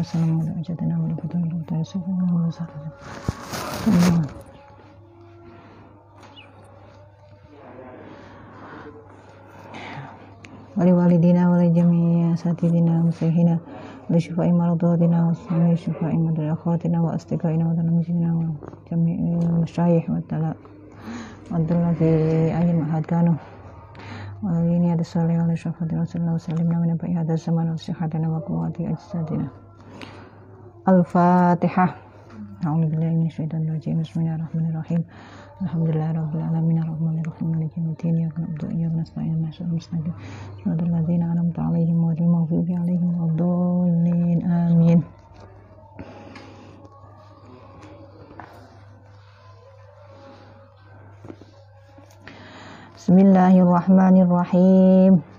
wasallam ala ajatina wa libatun wa yusuf wa sallam ولوالدينا ولجميع أساتذتنا ومسيحنا ولشفاء مرضاتنا ولشفاء مرضى أخواتنا وأصدقائنا وتلاميذنا وجميع المشايخ والدلة في أي معهد كانوا وليني هذا الصالح على شفاعة رسول الله وسلمنا من بأي هذا الزمان وصحتنا وقوة أجسادنا الفاتحة. أعوذ بالله من الشيطان الرجيم. بسم الله الرحمن الرحيم. الحمد لله رب العالمين. الرحمن الرحيم مالك يوم الدين إياك نعبد وإياك نستعين. اهدنا الصراط المستقيم صراط الذين أنعمت عليهم غير المغضوب عليهم آمين. بسم الله الرحمن الرحيم.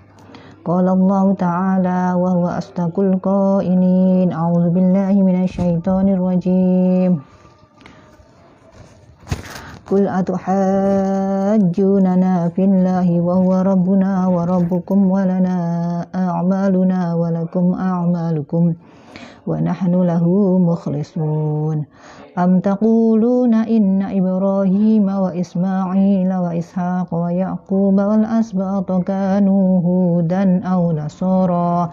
قال الله تعالى وهو أصدق القائلين. أعوذ بالله من الشيطان الرجيم. قل أتحاجوننا في الله وهو ربنا وربكم ولنا أعمالنا ولكم أعمالكم ونحن له مخلصون. أم تقولون إن إبراهيم وإسماعيل وإسحاق ويعقوب والأسباط كانوا هودا أو نصارى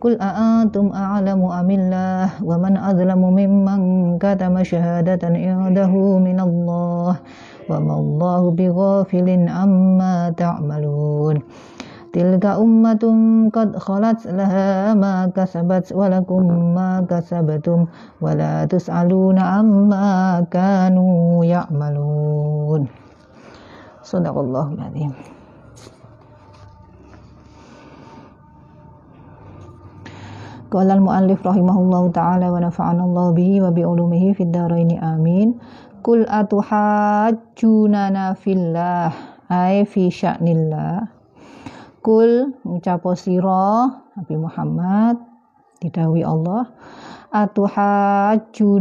قل أأنتم أعلم أم الله؟ ومن أظلم ممن كتم شهادة عنده من الله؟ وما الله بغافل عما تعملون. tilka ummatum qad khalat laha ma kasabat walakum ma kasabatum wa la tus'aluna amma kanu ya'malun. Sadaqallahul azim. Qala al-muallif rahimahullahu taala wa nafa'ana Allah bihi wa bi ulumihi fid dharain amin. Kul atuhajjunana fillah ay fi sya'nillah. Kul ngucapo siro Nabi Muhammad didawi Allah. Atuhajunana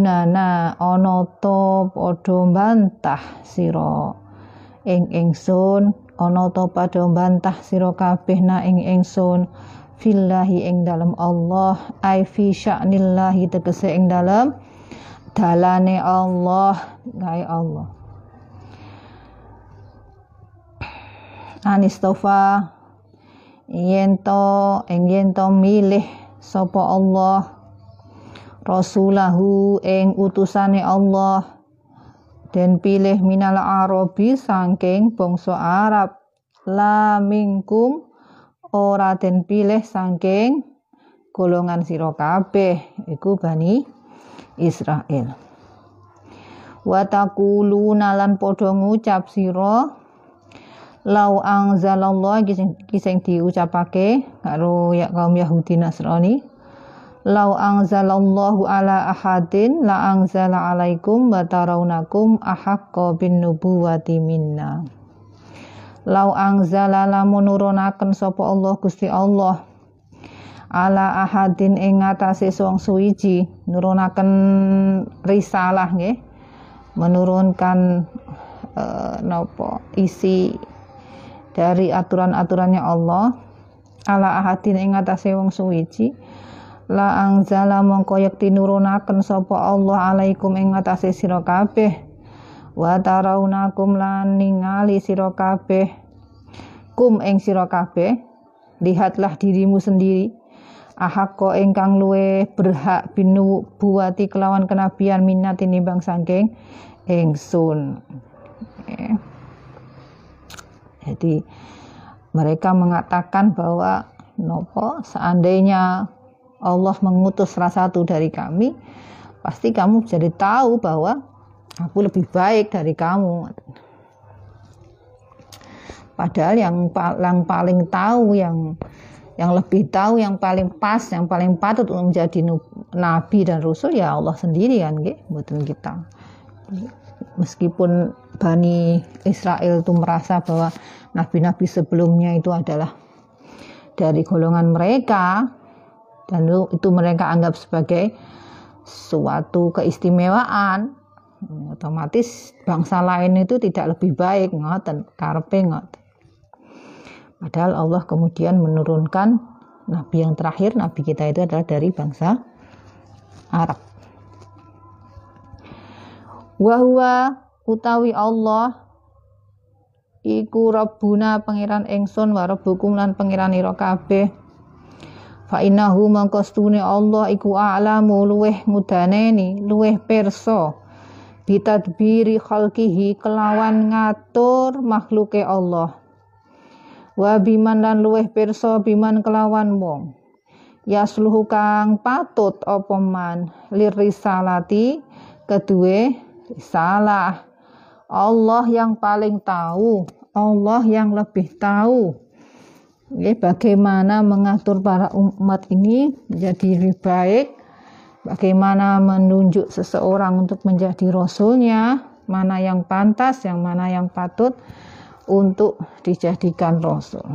ana to bantah sira ing ingsun ana to padha bantah sira kabeh na ing ingsun. Fillahi ing dalam Allah ai fi sya'nillahi tegese ing dalam dalane Allah gawe Allah. Anistofa yen to yen to milih sapa Allah rasulahu ing utusane Allah dan pilih minal arabi sangking bangsa Arab. La mingkum ora den pilih sangking golongan sira kabeh iku bani Israel. Wa taquluna lan padha ngucap sira lau anzalallah kiseng diucapake karo ya kaum Yahudi Nasrani. Lau anzalallahu ala ahadin la anzala alaikum wa tarawnakum ahaqqa bin nubuwati minna. Lau anzala lamun nurunaken sapa Allah Gusti Allah. Ala ahadin ing ngatasé wong suwiji nurunaken risalah nggih. Menurunkan uh, napa isi dari aturan-aturannya Allah. Ala ahadin ing atase wong suwiji. La angzala mongko yakti nurunaken sapa Allah alaikum ing atase sira kabeh. Wa taraunakum lan ningali sira kabeh. Kum ing sira kabeh. Lihatlah dirimu sendiri. Ahakko ingkang luwe berhak binu buati kelawan kenabian minat bang sangking ingsun okay. Jadi mereka mengatakan bahwa nopo seandainya Allah mengutus salah satu dari kami, pasti kamu jadi tahu bahwa aku lebih baik dari kamu. Padahal yang, yang paling tahu, yang yang lebih tahu, yang paling pas, yang paling patut untuk menjadi nabi dan rasul ya Allah sendiri kan, buatan kita meskipun Bani Israel itu merasa bahwa nabi-nabi sebelumnya itu adalah dari golongan mereka dan itu mereka anggap sebagai suatu keistimewaan. Otomatis bangsa lain itu tidak lebih baik ngoten karpe ngoten. Padahal Allah kemudian menurunkan nabi yang terakhir nabi kita itu adalah dari bangsa Arab. Wahwa utawi Allah iku Rabbuna pangeran ingsun wa rabbukum lan pangeran ira kabeh. Fa innahu mangkostune Allah iku a'lamu luweh mudaneni luweh perso bitadbiri khalqihi kelawan ngatur makhluke Allah. Wa biman lan luweh perso biman kelawan wong. Yasluhu kang patut apa man lirisalati kedue salah. Allah yang paling tahu, Allah yang lebih tahu. Oke, bagaimana mengatur para umat ini menjadi lebih baik, bagaimana menunjuk seseorang untuk menjadi rasulnya, mana yang pantas, yang mana yang patut untuk dijadikan rasul.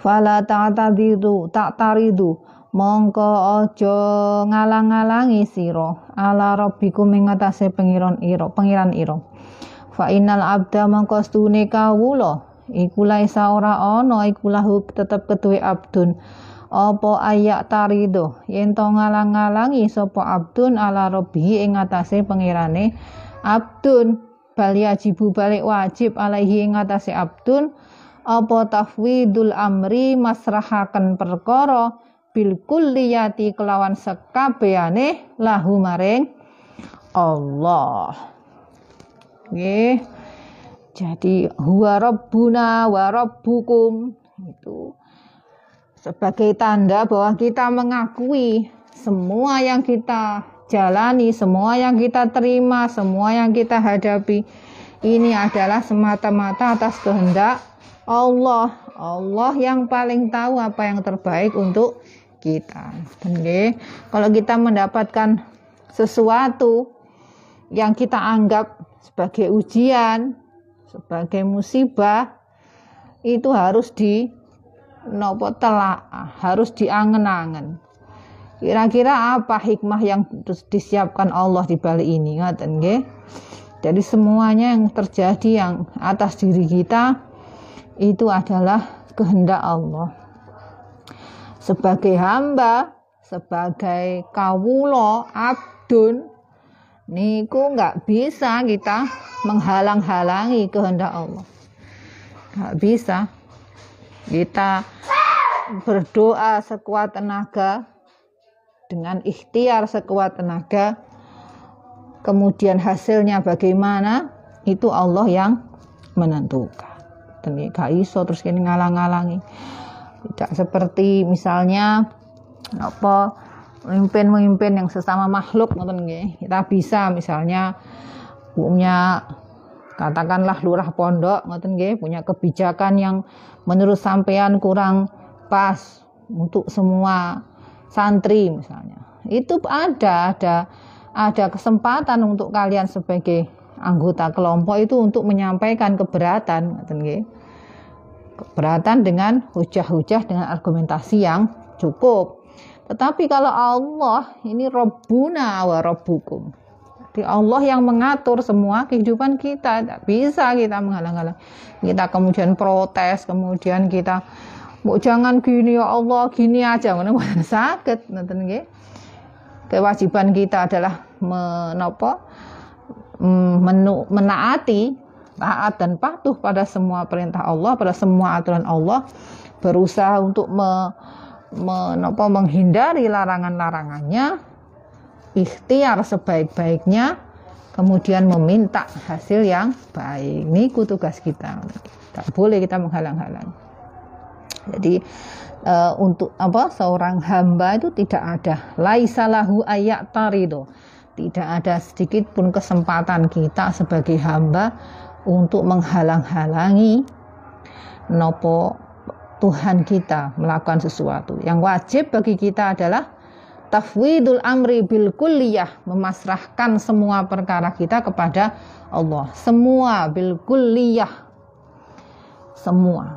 Fala ta'tadidu ta'taridu mongko aja ngalang-alangi sira. Ala rabbikum ing atase pengiran ira pengiran ira. Fa innal abda mongko stune kawula. Iku laisa ora ana iku lahu tetep keduwe abdun. Apa ayak tarido? Yen to ngalang-alangi sapa abdun ala rabbi ing atase pengirane abdun. Bal yajibu balik wajib alaihi ing atase abdun. Apa tafwidul amri masrahaken perkara bil kulliyati kelawan sekabehane lahu maring Allah. Nggih. Jadi huwa rabbuna wa rabbukum itu sebagai tanda bahwa kita mengakui semua yang kita jalani, semua yang kita terima, semua yang kita hadapi ini adalah semata-mata atas kehendak Allah. Allah yang paling tahu apa yang terbaik untuk kita. Oke. Kalau kita mendapatkan sesuatu yang kita anggap sebagai ujian, sebagai musibah, itu harus di nopo harus diangen-angen. Kira-kira apa hikmah yang disiapkan Allah di balik ini, ngaten nggih? Jadi semuanya yang terjadi yang atas diri kita itu adalah kehendak Allah sebagai hamba, sebagai kawulo, abdun, niku nggak bisa kita menghalang-halangi kehendak Allah. Nggak bisa. Kita berdoa sekuat tenaga dengan ikhtiar sekuat tenaga kemudian hasilnya bagaimana itu Allah yang menentukan. Dan iso terus ini ngalang-ngalangi tidak seperti misalnya apa memimpin-memimpin yang sesama makhluk ngoten Kita bisa misalnya punya katakanlah lurah pondok ngoten nggih punya kebijakan yang menurut sampean kurang pas untuk semua santri misalnya. Itu ada ada ada kesempatan untuk kalian sebagai anggota kelompok itu untuk menyampaikan keberatan ngoten nggih keberatan dengan hujah-hujah dengan argumentasi yang cukup. Tetapi kalau Allah ini Rabbuna wa Rabbukum. Jadi Allah yang mengatur semua kehidupan kita. Tidak bisa kita menghalang-halang. Kita kemudian protes, kemudian kita mau jangan gini ya Allah, gini aja. Mana sakit. Kewajiban kita adalah menopo mm, menaati taat dan patuh pada semua perintah Allah, pada semua aturan Allah, berusaha untuk me, menghindari larangan-larangannya, ikhtiar sebaik-baiknya, kemudian meminta hasil yang baik. Ini tugas kita. Tak boleh kita menghalang-halang. Jadi uh, untuk apa seorang hamba itu tidak ada laisalahu ayat tarido tidak ada sedikit pun kesempatan kita sebagai hamba untuk menghalang-halangi nopo Tuhan kita melakukan sesuatu. Yang wajib bagi kita adalah tafwidul amri bil kulliyah, memasrahkan semua perkara kita kepada Allah. Semua bil kulliyah. Semua.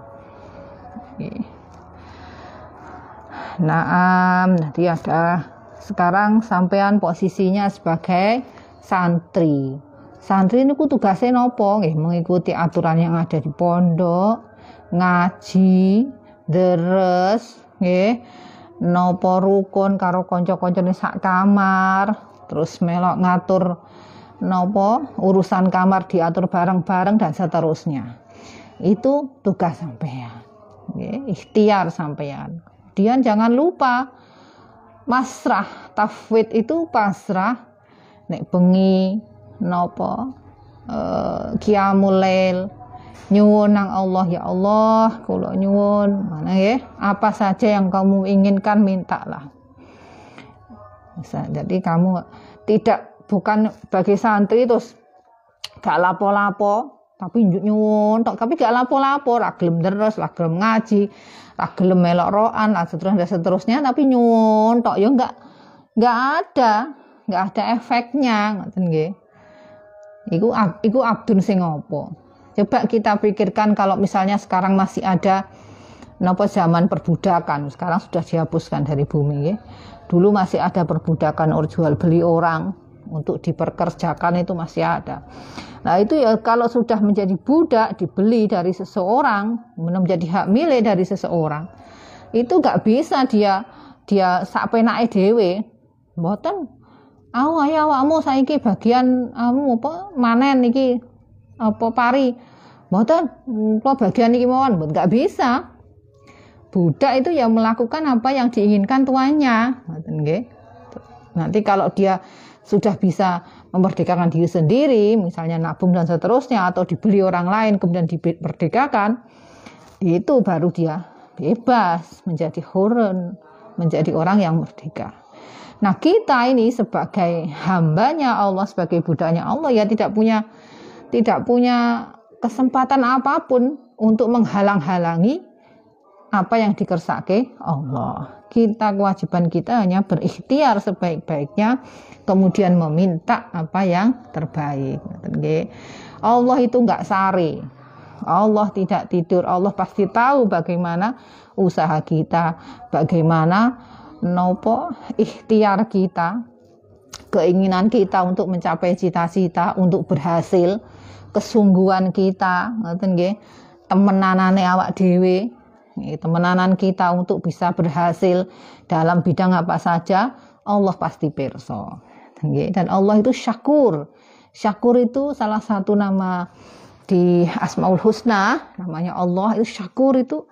Naam, nanti ada sekarang sampean posisinya sebagai santri santri ini ku tugasnya nopo nggih mengikuti aturan yang ada di pondok ngaji deres nggih nopo rukun karo kanca-kancane sak kamar terus melok ngatur nopo urusan kamar diatur bareng-bareng dan seterusnya itu tugas sampean okay. ikhtiar sampean kemudian jangan lupa masrah tafwid itu pasrah nek bengi nopo? Uh, qiyamul nyuwun nang Allah ya Allah kula nyuwun. Mana ya? Apa saja yang kamu inginkan mintalah. Jadi kamu tidak bukan bagi santri terus gak lapo-lapo tapi nyuwun tok. Tapi gak lapo-lapo ra gelem terus ra ngaji ra gelem melok roan lah seterusnya seterusnya tapi nyuwun tok. Ya enggak enggak ada enggak ada efeknya ngoten nggih iku iku abdun sing apa Coba kita pikirkan kalau misalnya sekarang masih ada nopo zaman perbudakan, sekarang sudah dihapuskan dari bumi ya. Dulu masih ada perbudakan or jual beli orang untuk diperkerjakan itu masih ada. Nah itu ya kalau sudah menjadi budak dibeli dari seseorang, menjadi hak milik dari seseorang, itu nggak bisa dia dia sampai naik dewe, boten. Awa ya awakmu saiki bagian kamu apa manen iki apa pari. Mboten kok bagian iki mawon nggak bisa. Budak itu ya melakukan apa yang diinginkan tuannya. Nanti kalau dia sudah bisa memerdekakan diri sendiri misalnya nabung dan seterusnya atau dibeli orang lain kemudian diperdekakan itu baru dia bebas menjadi hurun menjadi orang yang merdeka Nah kita ini sebagai hambanya Allah, sebagai budaknya Allah ya tidak punya tidak punya kesempatan apa pun untuk menghalang-halangi apa yang dikersake Allah. Kita kewajiban kita hanya berikhtiar sebaik-baiknya, kemudian meminta apa yang terbaik. Allah itu enggak sari. Allah tidak tidur. Allah pasti tahu bagaimana usaha kita, bagaimana nopo ikhtiar kita, keinginan kita untuk mencapai cita-cita, untuk berhasil kesungguhan kita ngoten nggih temenanane awak dhewe temenanan kita untuk bisa berhasil dalam bidang apa saja Allah pasti perso dan Allah itu syakur. Syakur itu salah satu nama di Asmaul Husna namanya Allah itu syakur itu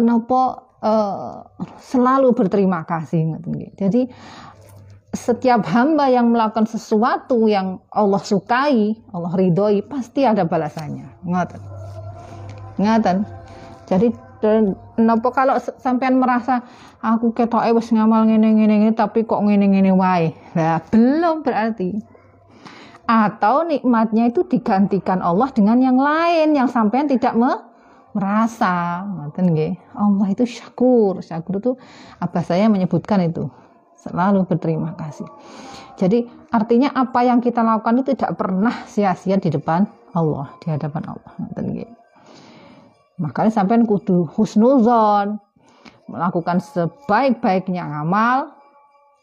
nopo uh, selalu berterima kasih jadi setiap hamba yang melakukan sesuatu yang Allah sukai, Allah ridhoi, pasti ada balasannya. Ngaten. Ngaten. Jadi napa kalau sampean merasa aku ketoke wis ngamal ngene-ngene tapi kok ngene-ngene wae. Nah, belum berarti. Atau nikmatnya itu digantikan Allah dengan yang lain yang sampean tidak me merasa. Ngoten nggih. Allah itu syakur. Syakur itu apa saya menyebutkan itu selalu berterima kasih. Jadi artinya apa yang kita lakukan itu tidak pernah sia-sia di depan Allah, di hadapan Allah. Makanya sampai kudu husnuzon, melakukan sebaik-baiknya amal,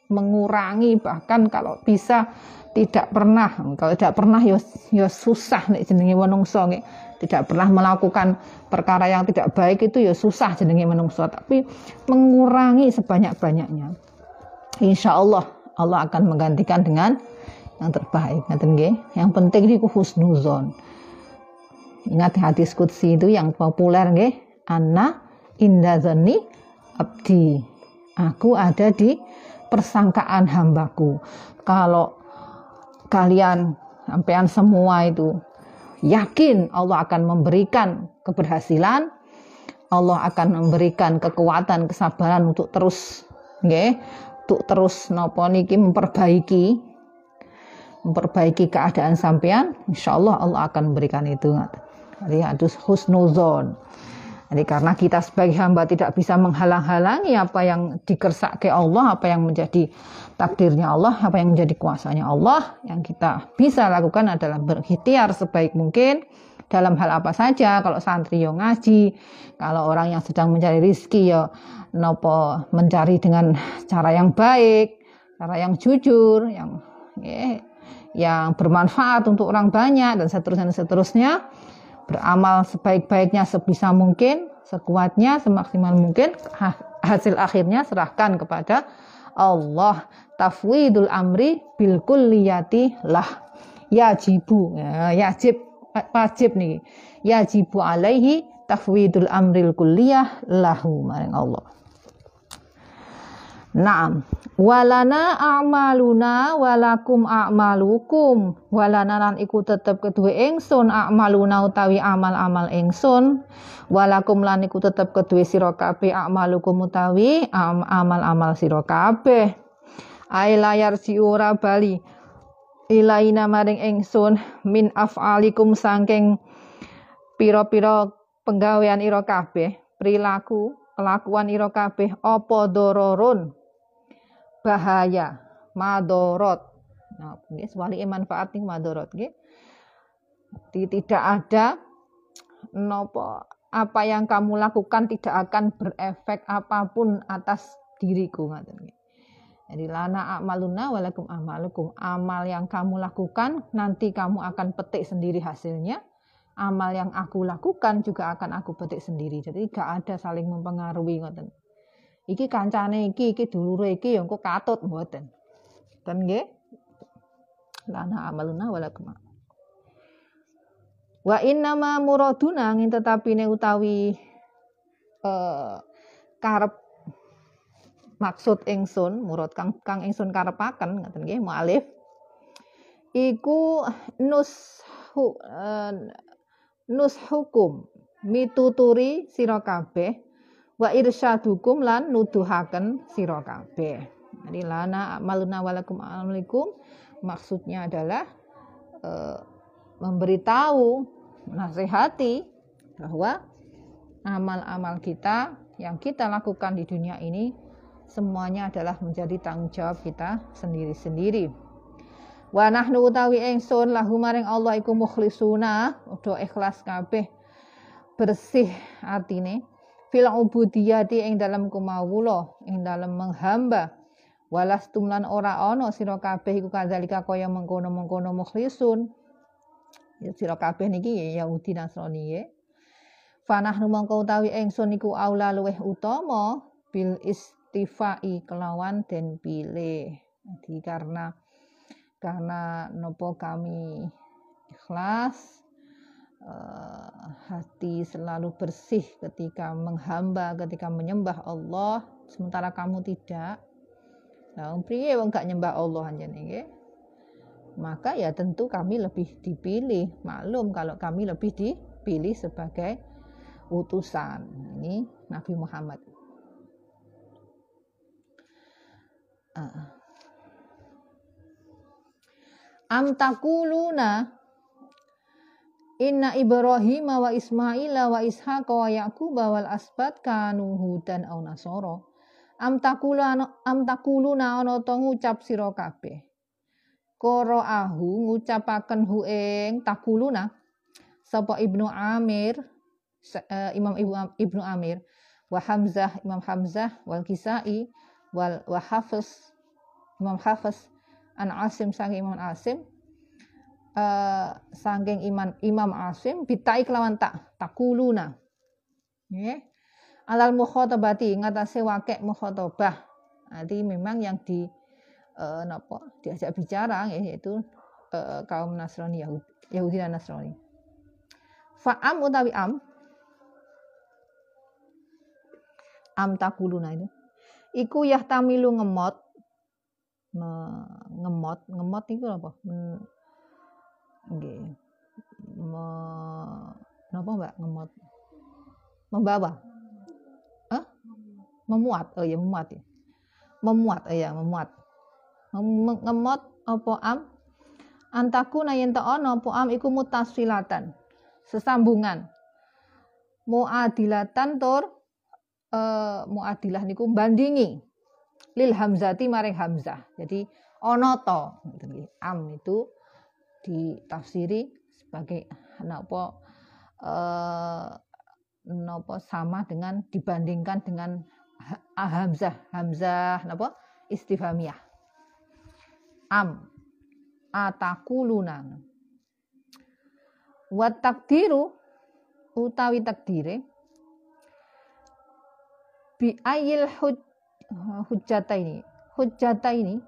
mengurangi bahkan kalau bisa tidak pernah kalau tidak pernah ya, ya susah nih jenenge menungso tidak pernah melakukan perkara yang tidak baik itu ya susah jenenge menungso. Tapi mengurangi sebanyak-banyaknya. Insya Allah Allah akan menggantikan dengan yang terbaik. Yang penting itu husnuzon. Ingat hadis kutsi itu yang populer nggih? Anna indazani abdi. Aku ada di persangkaan hambaku. Kalau kalian sampean semua itu yakin Allah akan memberikan keberhasilan. Allah akan memberikan kekuatan kesabaran untuk terus nggih untuk terus nopo niki memperbaiki memperbaiki keadaan sampean. Insyaallah Allah akan memberikan itu jadi harus husnuzon jadi karena kita sebagai hamba tidak bisa menghalang-halangi apa yang dikersake Allah, apa yang menjadi takdirnya Allah, apa yang menjadi kuasanya Allah, yang kita bisa lakukan adalah berikhtiar sebaik mungkin dalam hal apa saja. Kalau santri yo ngaji, kalau orang yang sedang mencari rizki yo nopo mencari dengan cara yang baik, cara yang jujur, yang ya, yang bermanfaat untuk orang banyak dan seterusnya dan seterusnya. Beramal sebaik-baiknya sebisa mungkin, sekuatnya, semaksimal mungkin. hasil akhirnya serahkan kepada Allah. Tafwidul amri bil kulliyati lah. Yajibu ya, yajib wajib nih. Yajibu alaihi tafwidul amril kulliyah lahu maring Allah Naam. Walana a'maluna walakum a'malukum. Walana lan iku tetep kedue ingsun a'maluna utawi amal-amal ingsun. Walakum lan iku tetep kedue sira kabeh a'malukum utawi amal-amal sira kabeh. Ai layar si ora bali ilaina maring ingsun min af'alikum sangking pira-pira penggawean ira kabeh, perilaku, kelakuan ira kabeh apa dororun bahaya, madorot. Nah, ini wali manfaat nih madorot nggih. Tidak ada nopo apa yang kamu lakukan tidak akan berefek apa pun atas diriku ngaten Jadi lana amaluna walakum amalukum. Amal yang kamu lakukan nanti kamu akan petik sendiri hasilnya. Amal yang aku lakukan juga akan aku petik sendiri. Jadi gak ada saling mempengaruhi ngoten iki kancane iki iki dulure iki ya engko katut mboten. Ten nggih. Lana amaluna walakum. Wa innama muraduna ngin tetapine utawi eh karep maksud ingsun murad kang kang ingsun karepaken ngoten nggih mualif iku nus hu, uh, nus hukum mituturi sira kabeh wa irsyadukum lan nuduhaken sira kabeh. Jadi lana amaluna walakum alaikum maksudnya adalah e, memberitahu, nasihati bahwa amal-amal kita yang kita lakukan di dunia ini semuanya adalah menjadi tanggung jawab kita sendiri-sendiri. Wa nahnu utawi ingsun lahu maring Allah iku mukhlisuna, udah ikhlas kabeh bersih atine fil ubudiyati ing dalam kumawula ing dalam menghamba. Walas tumlan ora ono sira kabeh iku kadzalika kaya mengkono-mengkono mukhlisun. Ya sira kabeh niki ya Yahudi Nasrani ya. Fanah mongko utawi ingsun niku aula luweh utama bil istifai kelawan den pilih. Jadi karena karena nopo kami ikhlas hati selalu bersih ketika menghamba, ketika menyembah Allah, sementara kamu tidak. Nah, priye wong gak nyembah Allah anjen nggih. Maka ya tentu kami lebih dipilih. Maklum kalau kami lebih dipilih sebagai utusan. Ini Nabi Muhammad. Uh. Am takuluna Inna Ibrahim wa Ismail wa Ishaq wa Yaqub wal asbat kanu hudan au nasara. Am takuluna am takuluna ana to ngucap sira kabeh. ahu ngucapaken hu ing takuluna sapa Ibnu Amir uh, Imam Ibnu Amir wa Hamzah Imam Hamzah wal Kisai wal wa Hafiz Imam Hafiz an Asim sang Imam Asim uh, saking iman Imam Asim bitai kelawan tak takuluna nggih. Alal mukhatabati ngatasé wakek mukhatabah jadi memang yang di uh, napa diajak bicara yaitu uh, kaum Nasrani Yahudi, Yahudi dan Nasrani. Fa'am utawi am? Am takuluna itu. Iku yahtamilu ngemot ngemot ngemot itu apa Nggih. Me, napa Mbak ngemot? Membawa. Hah? Memuat. Oh ya memuat ya. Memuat oh ya memuat. Ngemot apa am? Antaku na yen ana apa am iku mutasilatan. Sesambungan. Muadilatan tur uh, muadilah niku bandingi lil hamzati maring hamzah. Jadi ana to am itu ditafsiri sebagai napa eh, napa sama dengan dibandingkan dengan hamzah hamzah napa istifhamiyah. Am atakuluna. Wa takdiru utawi takdire bi ayil huj, hujjata ini hujjata ini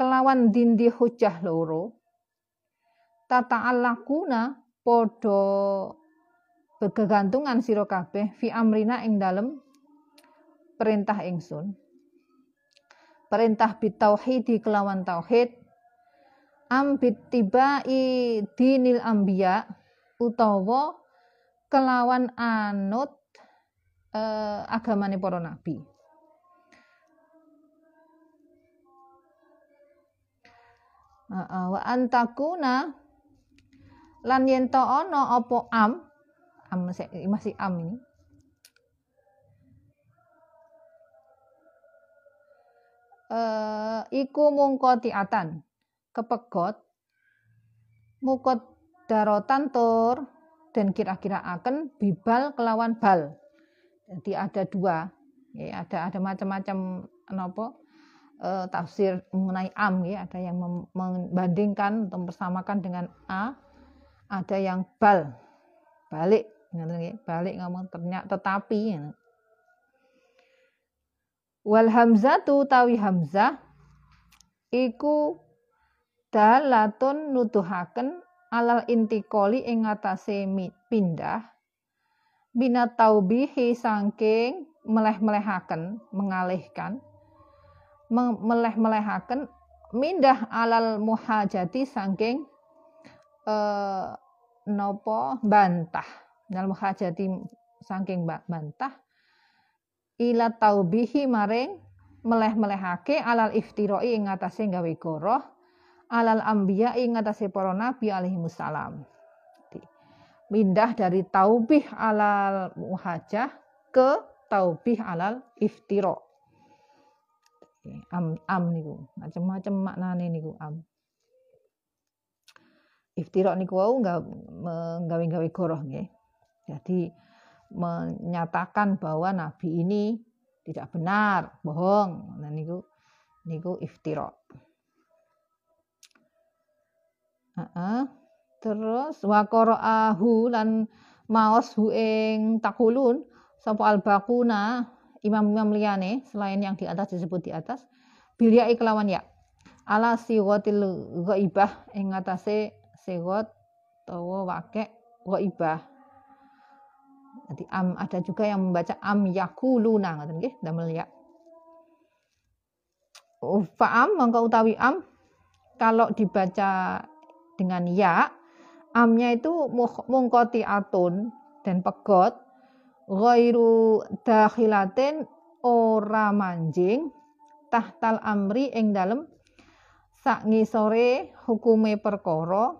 kelawan dindi hujjah loro. Alakuna podo bergegantungan sira kabeh fi amrina ing dalem perintah ingsun. Perintah bitauhidi kelawan tauhid. Ambit tibai dinil ambia utawa kelawan anut eh, agamane para nabi. Wa antakuna lan yen to ana apa am? Am masih am ini. Uh, iku mungko tiatan kepegot mukot darotan tur dan kira-kira akan bibal kelawan bal. Jadi ada dua, ya, ada ada macam-macam apa e, tafsir mengenai am ya, ada yang membandingkan atau mempersamakan dengan a, ada yang bal, balik, balik ngomong ternyata tetapi. Ya. Wal hamzatu tawi hamzah iku dalatun nuduhaken alal intikoli ing pindah Bina taubihi sangking meleh-melehaken, mengalihkan, meleh-melehaken, mindah alal muhajati sangking eh, nopo bantah. Dalam muhajati sangking bantah, ila taubihi maring meleh-melehake alal iftiroi ing atase gawe goroh alal ambiya ing atase para nabi alaihi salam pindah dari taubih alal muhajah ke taubih alal iftiro. Am am niku, macam-macam maknane niku am. Iftiro niku wau menggawe-gawe goroh nggih. Jadi menyatakan bahwa nabi ini tidak benar, bohong. Nah niku niku iftiro. Uh -uh. Terus wa qara'ahu lan maos hu ing takulun sapa albaquna imam-imam liyane selain yang di atas disebut di atas bilya iklawan ya ala sigotil ghaibah ing atase sigot utawa wake ghaibah Nanti am ada juga yang membaca am yakuluna ngoten nggih damel ya. Fa'am mangka utawi am kalau dibaca dengan ya amnya itu mungkoti atun dan pegot ghairu dakhilatin ora manjing tahtal amri ing dalem. Sak ngisore hukume perkara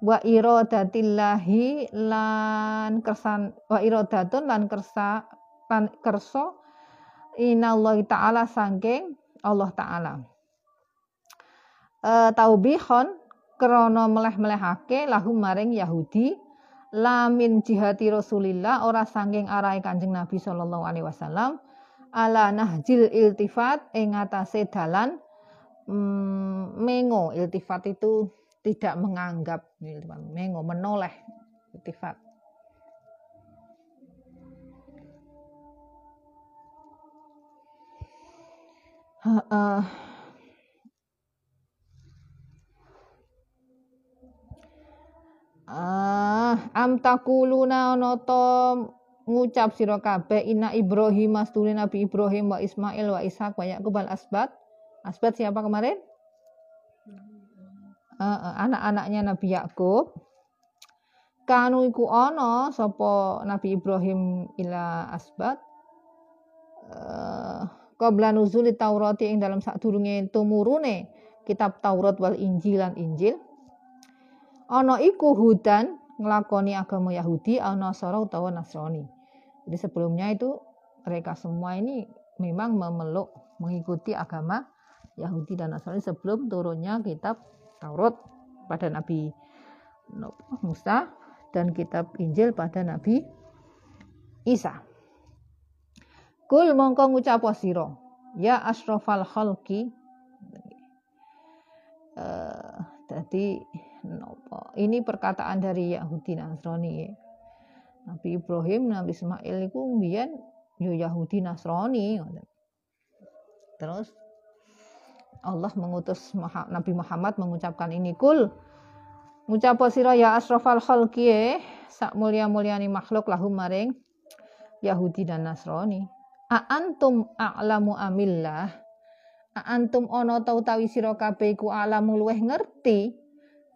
wa iradatillahi lan kersan wa iradatun lan kersa lan kersa inallahi taala sangking Allah taala. E, taubihon krana meleh-melehake lahum maring Yahudi lamin jihati Rasulillah ora saking arahe Kanjeng Nabi sallallahu alaihi wasallam ala nahjil iltifat ing atase dalan mm, mengo. Iltifat itu tidak menganggap mengo menoleh iltifat. Uh, Ah, am takuluna ana ngucap sira kabeh inna Ibrahim masturi Nabi Ibrahim wa Ismail wa Ishak wa Yakub al asbat. Asbat siapa kemarin? Uh, uh, anak-anaknya Nabi Yakub. Kanu iku ana sapa Nabi Ibrahim ila asbat. Uh, qabla nuzuli Taurat ing dalam sadurunge tumurune kitab Taurat wal Injil lan Injil ana iku hudan nglakoni agama Yahudi ana Nasara utawa Nasrani. Jadi sebelumnya itu mereka semua ini memang memeluk mengikuti agama Yahudi dan Nasrani sebelum turunnya kitab Taurat pada Nabi Musa dan kitab Injil pada Nabi Isa. Kul mongko ngucap sira ya asrofal khalqi. Uh, jadi nopo. Ini perkataan dari Yahudi Nasrani. Nabi Ibrahim, Nabi Ismail itu mbiyen yo Yahudi Nasrani. Terus Allah mengutus Nabi Muhammad mengucapkan ini kul ngucap sira ya asrafal khalqi sak mulia-mulyani makhluk lahum maring Yahudi dan Nasrani a antum a'lamu amillah a antum ono tau tawi sira kabeh iku a'lamu luweh ngerti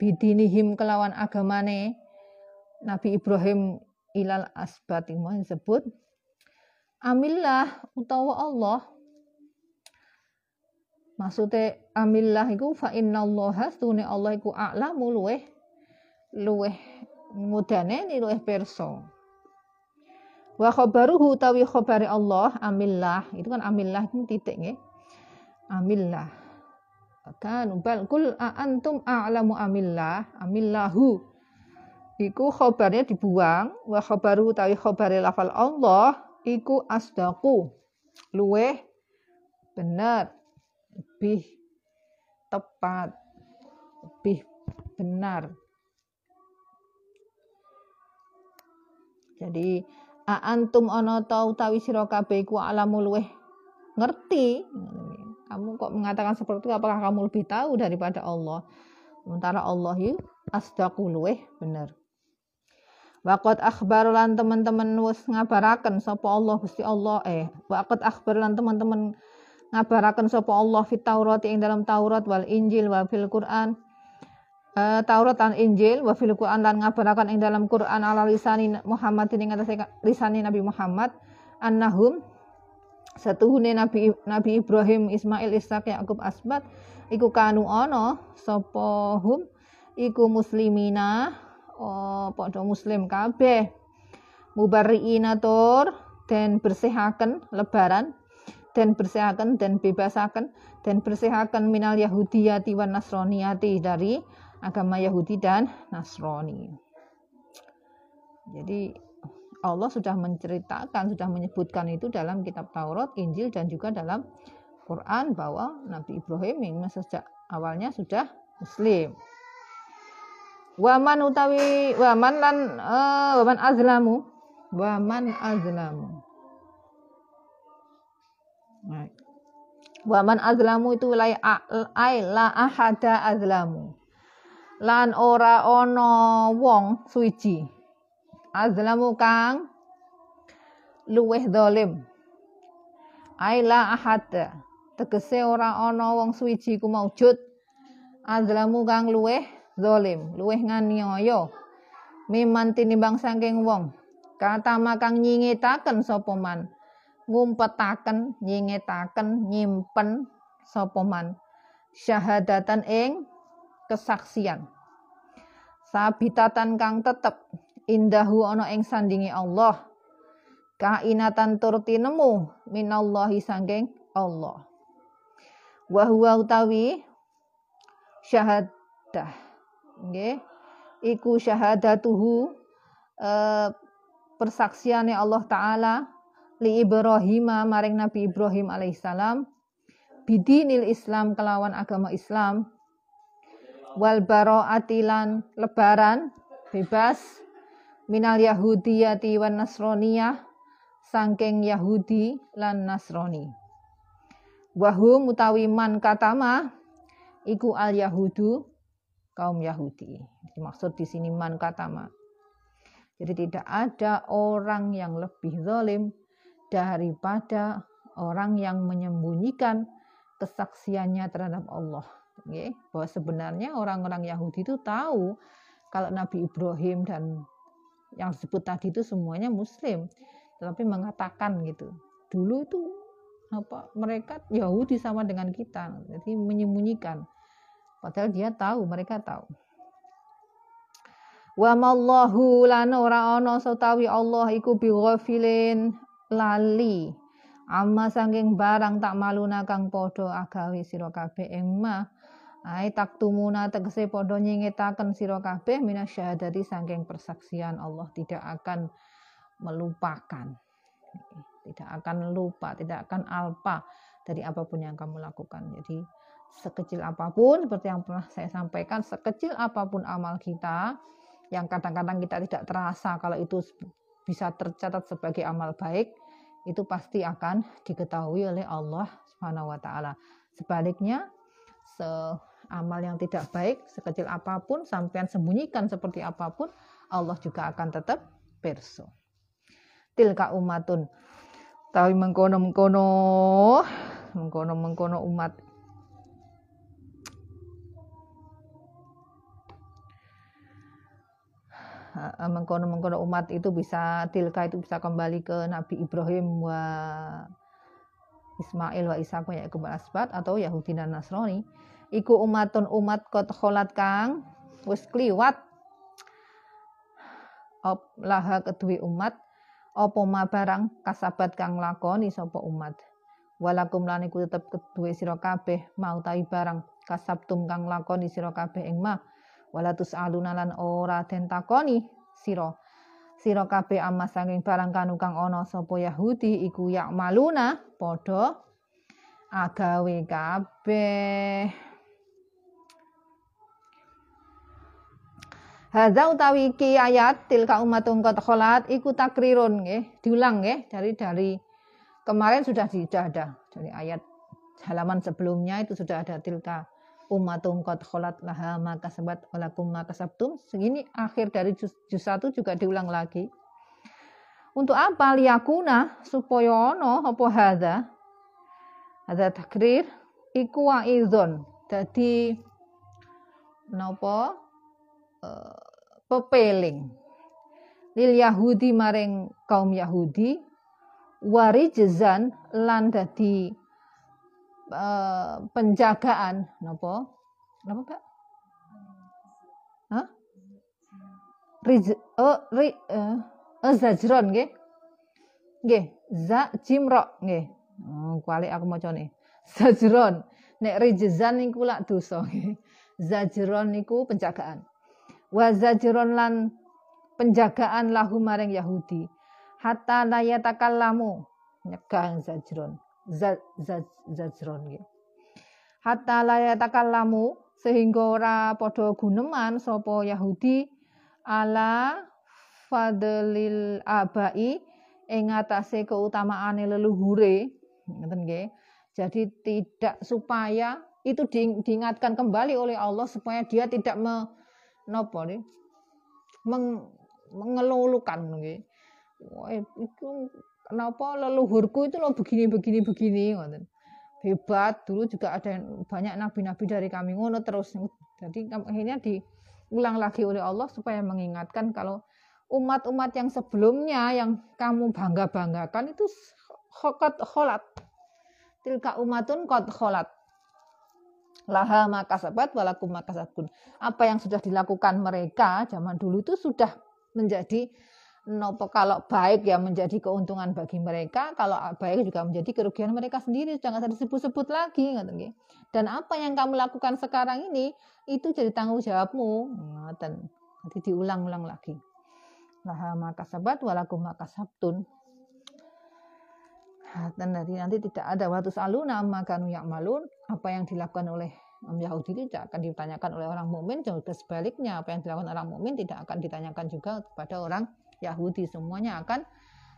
bidinihim kelawan agamane Nabi Ibrahim ilal asbati disebut amillah utawa Allah Maksudnya amillah iku fa innallaha stune Allah iku a'lamu luweh luweh mudane ni luweh perso. Wa khabaruhu tawi khabari Allah amillah itu kan amillah itu titik nggih. Amillah. Kan bal kul antum a'lamu amillah amillahu iku khabarnya dibuang wa khabaru tawi khabari lafal Allah iku asdaqu luweh benar lebih tepat, lebih benar. Jadi antum ana tau tawi sira kabeh iku alamu luweh ngerti. Kamu kok mengatakan seperti itu apakah kamu lebih tahu daripada Allah? Sementara Allah itu asdaqu luweh benar. Waqat akhbar lan teman-teman wis ngabaraken sapa Allah Gusti Allah eh waqat akhbar lan teman-teman ngabaraken sapa Allah fit Taurat ing dalam Taurat wal Injil wa fil Quran uh, Taurat dan Injil wa fil Quran dan ngabaraken ing dalam Quran ala lisani Muhammad ing atas lisani Nabi Muhammad annahum satuhune Nabi Nabi Ibrahim Ismail Ishak Yakub Asbat iku kanu ana sapa hum iku muslimina oh padha muslim kabeh mubarriina tur dan bersihaken lebaran dan bersihakan dan bebasakan dan bersihakan minal Yahudiyati wan Nasroniyati dari agama Yahudi dan Nasrani. Jadi Allah sudah menceritakan, sudah menyebutkan itu dalam kitab Taurat, Injil dan juga dalam Quran bahwa Nabi Ibrahim memang sejak awalnya sudah muslim. Waman utawi waman lan uh, waman azlamu waman azlamu Waman azlamu itu lai ai la ahada azlamu. Lan ora ono wong suci. Azlamu kang luweh dolim. Ai la ahada. Tegese ora ono wong suci ku maujud. Azlamu kang luweh dolim, luweh nganiaya. Miman tinimbang saking wong. Kata makang nyingitaken sapa man ngumpetaken nyingetaken nyimpen sapa man syahadatan ing kesaksian sabitatan kang tetep indahu ana ing sandingi Allah. Kainatan turti nemu minallahi sangking Allah. Wa huwa utawi syahadah. Nggih. Iku syahadatuhu eh, persaksiane Allah taala li Ibrahim maring Nabi Ibrahim alaihissalam bidinil Islam kelawan agama Islam wal baro'atilan lebaran bebas minal yahudiyati wan nasroniyah sangking Yahudi lan Nasrani wahum utawi man katama iku al Yahudu kaum Yahudi dimaksud di sini man katama jadi tidak ada orang yang lebih zalim daripada orang yang menyembunyikan kesaksiannya terhadap Allah. Okay? Bahwa sebenarnya orang-orang Yahudi itu tahu kalau Nabi Ibrahim dan yang disebut tadi itu semuanya Muslim, tetapi mengatakan gitu. Dulu itu apa mereka Yahudi sama dengan kita, jadi menyembunyikan. Padahal dia tahu, mereka tahu. Wa mallahu lana ora ana Allah iku bighafilin lali amma sangking barang tak maluna kang podo agawe sira kabeh ing Ai tak tumuna tegese padha nyingetaken sira kabeh minasyahadati sangking persaksian Allah tidak akan melupakan. Tidak akan lupa, tidak akan alpa dari apa pun yang kamu lakukan. Jadi sekecil apa pun seperti yang pernah saya sampaikan, sekecil apa pun amal kita yang kadang-kadang kita tidak terasa kalau itu bisa tercatat sebagai amal baik itu pasti akan diketahui oleh Allah Subhanahu wa taala. Sebaliknya se amal yang tidak baik sekecil apa pun sampean sembunyikan seperti apa pun Allah juga akan tetap perso. Tilka umatun. Tapi mengkono mengkono mengkono mengkono umat. Mengkono mengkono umat itu bisa tilka itu bisa kembali ke Nabi Ibrahim wa Ismail wa Isa wa Yakub asbat atau Yahudi dan Nasrani iku umatun umat kot kholat kang. Wis kliwat. Op laha kedui umat. Opo ma barang kasabat kang lakoni sapa umat? Walakum lan iku tetep kedue sira kabeh mau tawi barang kasabtum kang lakoni sira kabeh ing ma. Walatus aluna lan ora den takoni sira. Sira kabeh amma saking barang kanu kang ana sapa Yahudi iku yak maluna padha agawe kabeh Hadza utawi iki ayat tilka umatun qad kholat iku takrirun nggih, diulang nggih dari dari kemarin sudah sudah dari ayat halaman sebelumnya itu sudah ada tilka umatun qad kholat laha ma kasabat walakum ma kasabtum. Segini akhir dari juz, juz 1 juga diulang lagi. Untuk apa liyakuna supaya ono apa hadza? Hadza takrir iku wa idzon. Dadi napa uh, pepeling. Lil Yahudi maring kaum Yahudi warijzan lan dadi uh, penjagaan. Napa? Napa Pak? Hah? Riz oh ri uh, uh, zajron nggih. Nggih za jimro nggih. Oh, kuali aku macane. Zajron. Nek rijzan niku lak dosa nggih. Zajron niku penjagaan wa zajron lan penjagaan lahu maring Yahudi. Hatta la yatakallamu. Nyegah zajron zajron gitu. hatta la yatakallamu sehingga ora padha guneman sapa Yahudi ala fadlil abai ing atase keutamaane leluhure. Ngoten nggih. Jadi tidak supaya itu diingatkan kembali oleh Allah supaya dia tidak me, napa nih meng, mengelulukan nggih. Wah, itu kenapa leluhurku itu lo begini begini begini ngoten. Hebat, dulu juga ada banyak nabi-nabi dari kami ngono terus. Jadi akhirnya diulang lagi oleh Allah supaya mengingatkan kalau umat-umat yang sebelumnya yang kamu bangga-banggakan itu khokat kholat. Tilka umatun kot kholat laha makasabat walakum makasabun. Apa yang sudah dilakukan mereka zaman dulu itu sudah menjadi nopo kalau baik ya menjadi keuntungan bagi mereka, kalau baik juga menjadi kerugian mereka sendiri, jangan disebut-sebut lagi Dan apa yang kamu lakukan sekarang ini itu jadi tanggung jawabmu. Nanti diulang-ulang lagi. Laha makasabat walakum makasabtun. Dan nanti, nanti tidak ada. Waktu saluna maka nuyak malun apa yang dilakukan oleh Yahudi tidak akan ditanyakan oleh orang mukmin. Juga sebaliknya apa yang dilakukan orang mukmin tidak akan ditanyakan juga kepada orang Yahudi. Semuanya akan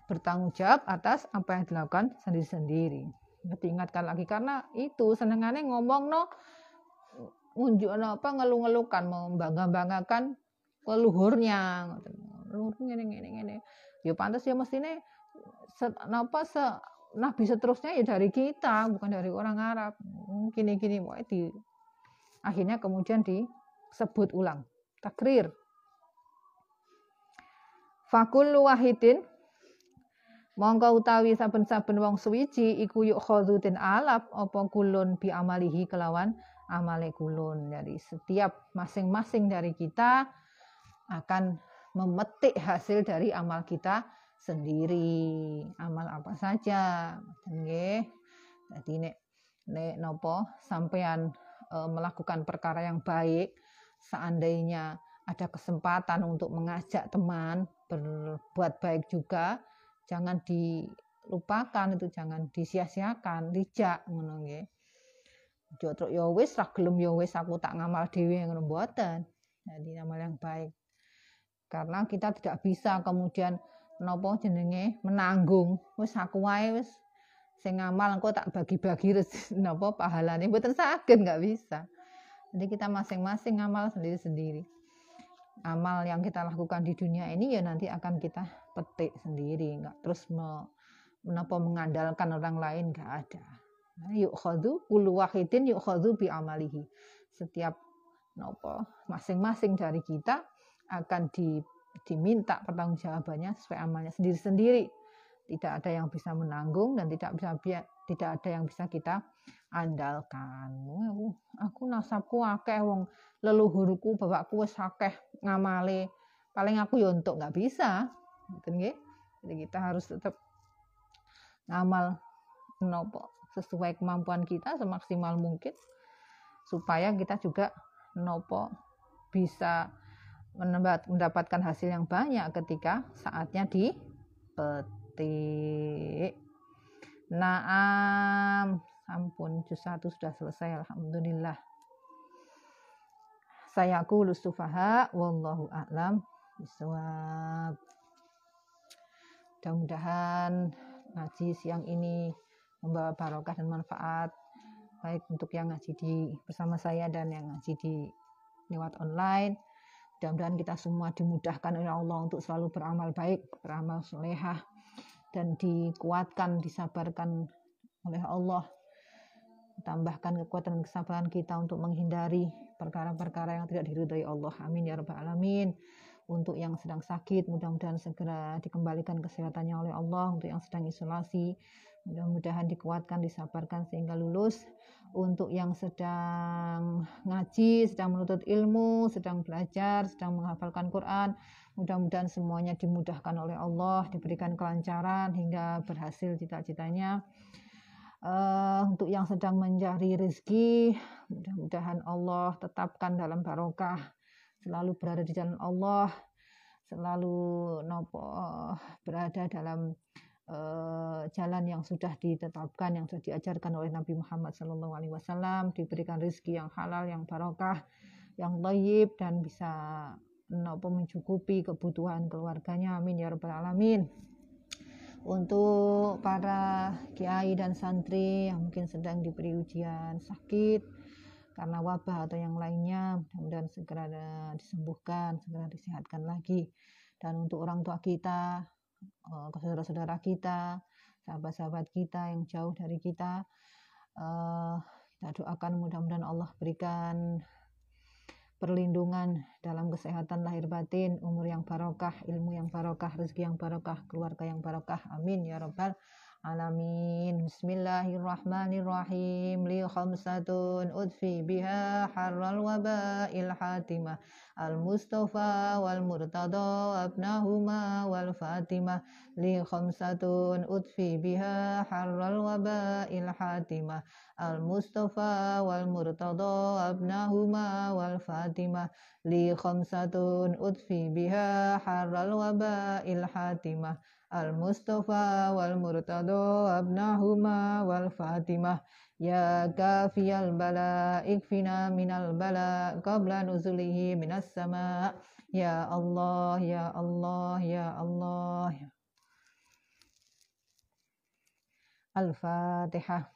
bertanggung jawab atas apa yang dilakukan sendiri-sendiri. Diingatkan lagi karena itu senengannya ngomong no unjuk no apa ngeluh-ngeluhkan membangga-banggakan leluhurnya. Ini ini ini ya pantas ya mestinya napa se nabi seterusnya ya dari kita bukan dari orang Arab. Gini gini mau di akhirnya kemudian disebut ulang. Takrir. Fakul wahidin. Mongko utawi saben-saben wong suwiji iku yuk khodutin alap apa kulun bi amalihi kelawan amale kulun. Jadi setiap masing-masing dari kita akan memetik hasil dari amal kita sendiri amal apa saja nggih jadi nek nek nopo sampean e, melakukan perkara yang baik seandainya ada kesempatan untuk mengajak teman berbuat baik juga jangan dilupakan itu jangan disia-siakan dijak ngono nggih Jotruk ya wis ra gelem ya wis aku tak ngamal dhewe ngono mboten. Jadi amal yang baik. Karena kita tidak bisa kemudian napa jenenge? Menanggung. Wis aku wae wis. Sing ngamal engko tak bagi-bagi napa pahalane. Mboten saged nggak bisa. Jadi kita masing-masing ngamal sendiri-sendiri. Amal yang kita lakukan di dunia ini ya nanti akan kita petik sendiri. Nggak terus me, menapa mengandalkan orang lain nggak ada. Nah, yuk khadu kulu wahidin yuk khadu bi amalihi. Setiap nopo masing-masing dari kita akan di diminta pertanggungjawabannya sesuai amalnya sendiri-sendiri. Tidak ada yang bisa menanggung dan tidak bisa tidak ada yang bisa kita andalkan. Aku, nasabku akeh wong leluhurku bapakku wis akeh ngamale. Paling aku ya untuk nggak bisa. Gitu Jadi kita harus tetap ngamal nopo sesuai kemampuan kita semaksimal mungkin supaya kita juga nopo bisa mendapatkan hasil yang banyak ketika saatnya dipetik. Naam, ampun juz satu sudah selesai alhamdulillah. Saya aku lustufaha wallahu a'lam bisawab. Mudah-mudahan ngaji siang ini membawa barokah dan manfaat baik untuk yang ngaji di bersama saya dan yang ngaji di lewat online Mudah-mudahan kita semua dimudahkan oleh Allah untuk selalu beramal baik, beramal solehah, dan dikuatkan, disabarkan oleh Allah. Tambahkan kekuatan dan kesabaran kita untuk menghindari perkara-perkara yang tidak diridhai Allah. Amin ya rabbal alamin. Untuk yang sedang sakit, mudah-mudahan segera dikembalikan kesehatannya oleh Allah. Untuk yang sedang isolasi, mudah-mudahan dikuatkan, disabarkan sehingga lulus untuk yang sedang ngaji, sedang menuntut ilmu, sedang belajar, sedang menghafalkan Quran. Mudah-mudahan semuanya dimudahkan oleh Allah, diberikan kelancaran hingga berhasil cita-citanya. Uh, untuk yang sedang mencari rezeki, mudah-mudahan Allah tetapkan dalam barokah, selalu berada di jalan Allah, selalu nopo berada dalam jalan yang sudah ditetapkan, yang sudah diajarkan oleh Nabi Muhammad SAW, diberikan rezeki yang halal, yang barokah, yang laib dan bisa nopo mencukupi kebutuhan keluarganya. Amin ya rabbal alamin. Untuk para kiai dan santri yang mungkin sedang diberi ujian sakit karena wabah atau yang lainnya, mudah-mudahan segera disembuhkan, segera disehatkan lagi. Dan untuk orang tua kita, ke saudara-saudara kita, sahabat-sahabat kita yang jauh dari kita. Uh, kita doakan mudah-mudahan Allah berikan perlindungan dalam kesehatan lahir batin, umur yang barokah, ilmu yang barokah, rezeki yang barokah, keluarga yang barokah. Amin ya rabbal العالمين. بسم الله الرحمن الرحيم لي خمسة أدفي بها حر الوباء الحاتمة المصطفى والمرتضى وابنهما والفاتمة لي خمسة أدفي بها حر الوباء الحاتمة المصطفى والمرتضى وابنهما والفاتمة لي خمسة أدفي بها حر الوباء الحاتمة المصطفى والمرتضى ابنهما والفاطمة. يا كافي البلاء اكفنا من البلاء قبل نزله من السماء. يا الله يا الله يا الله. الفاتحة.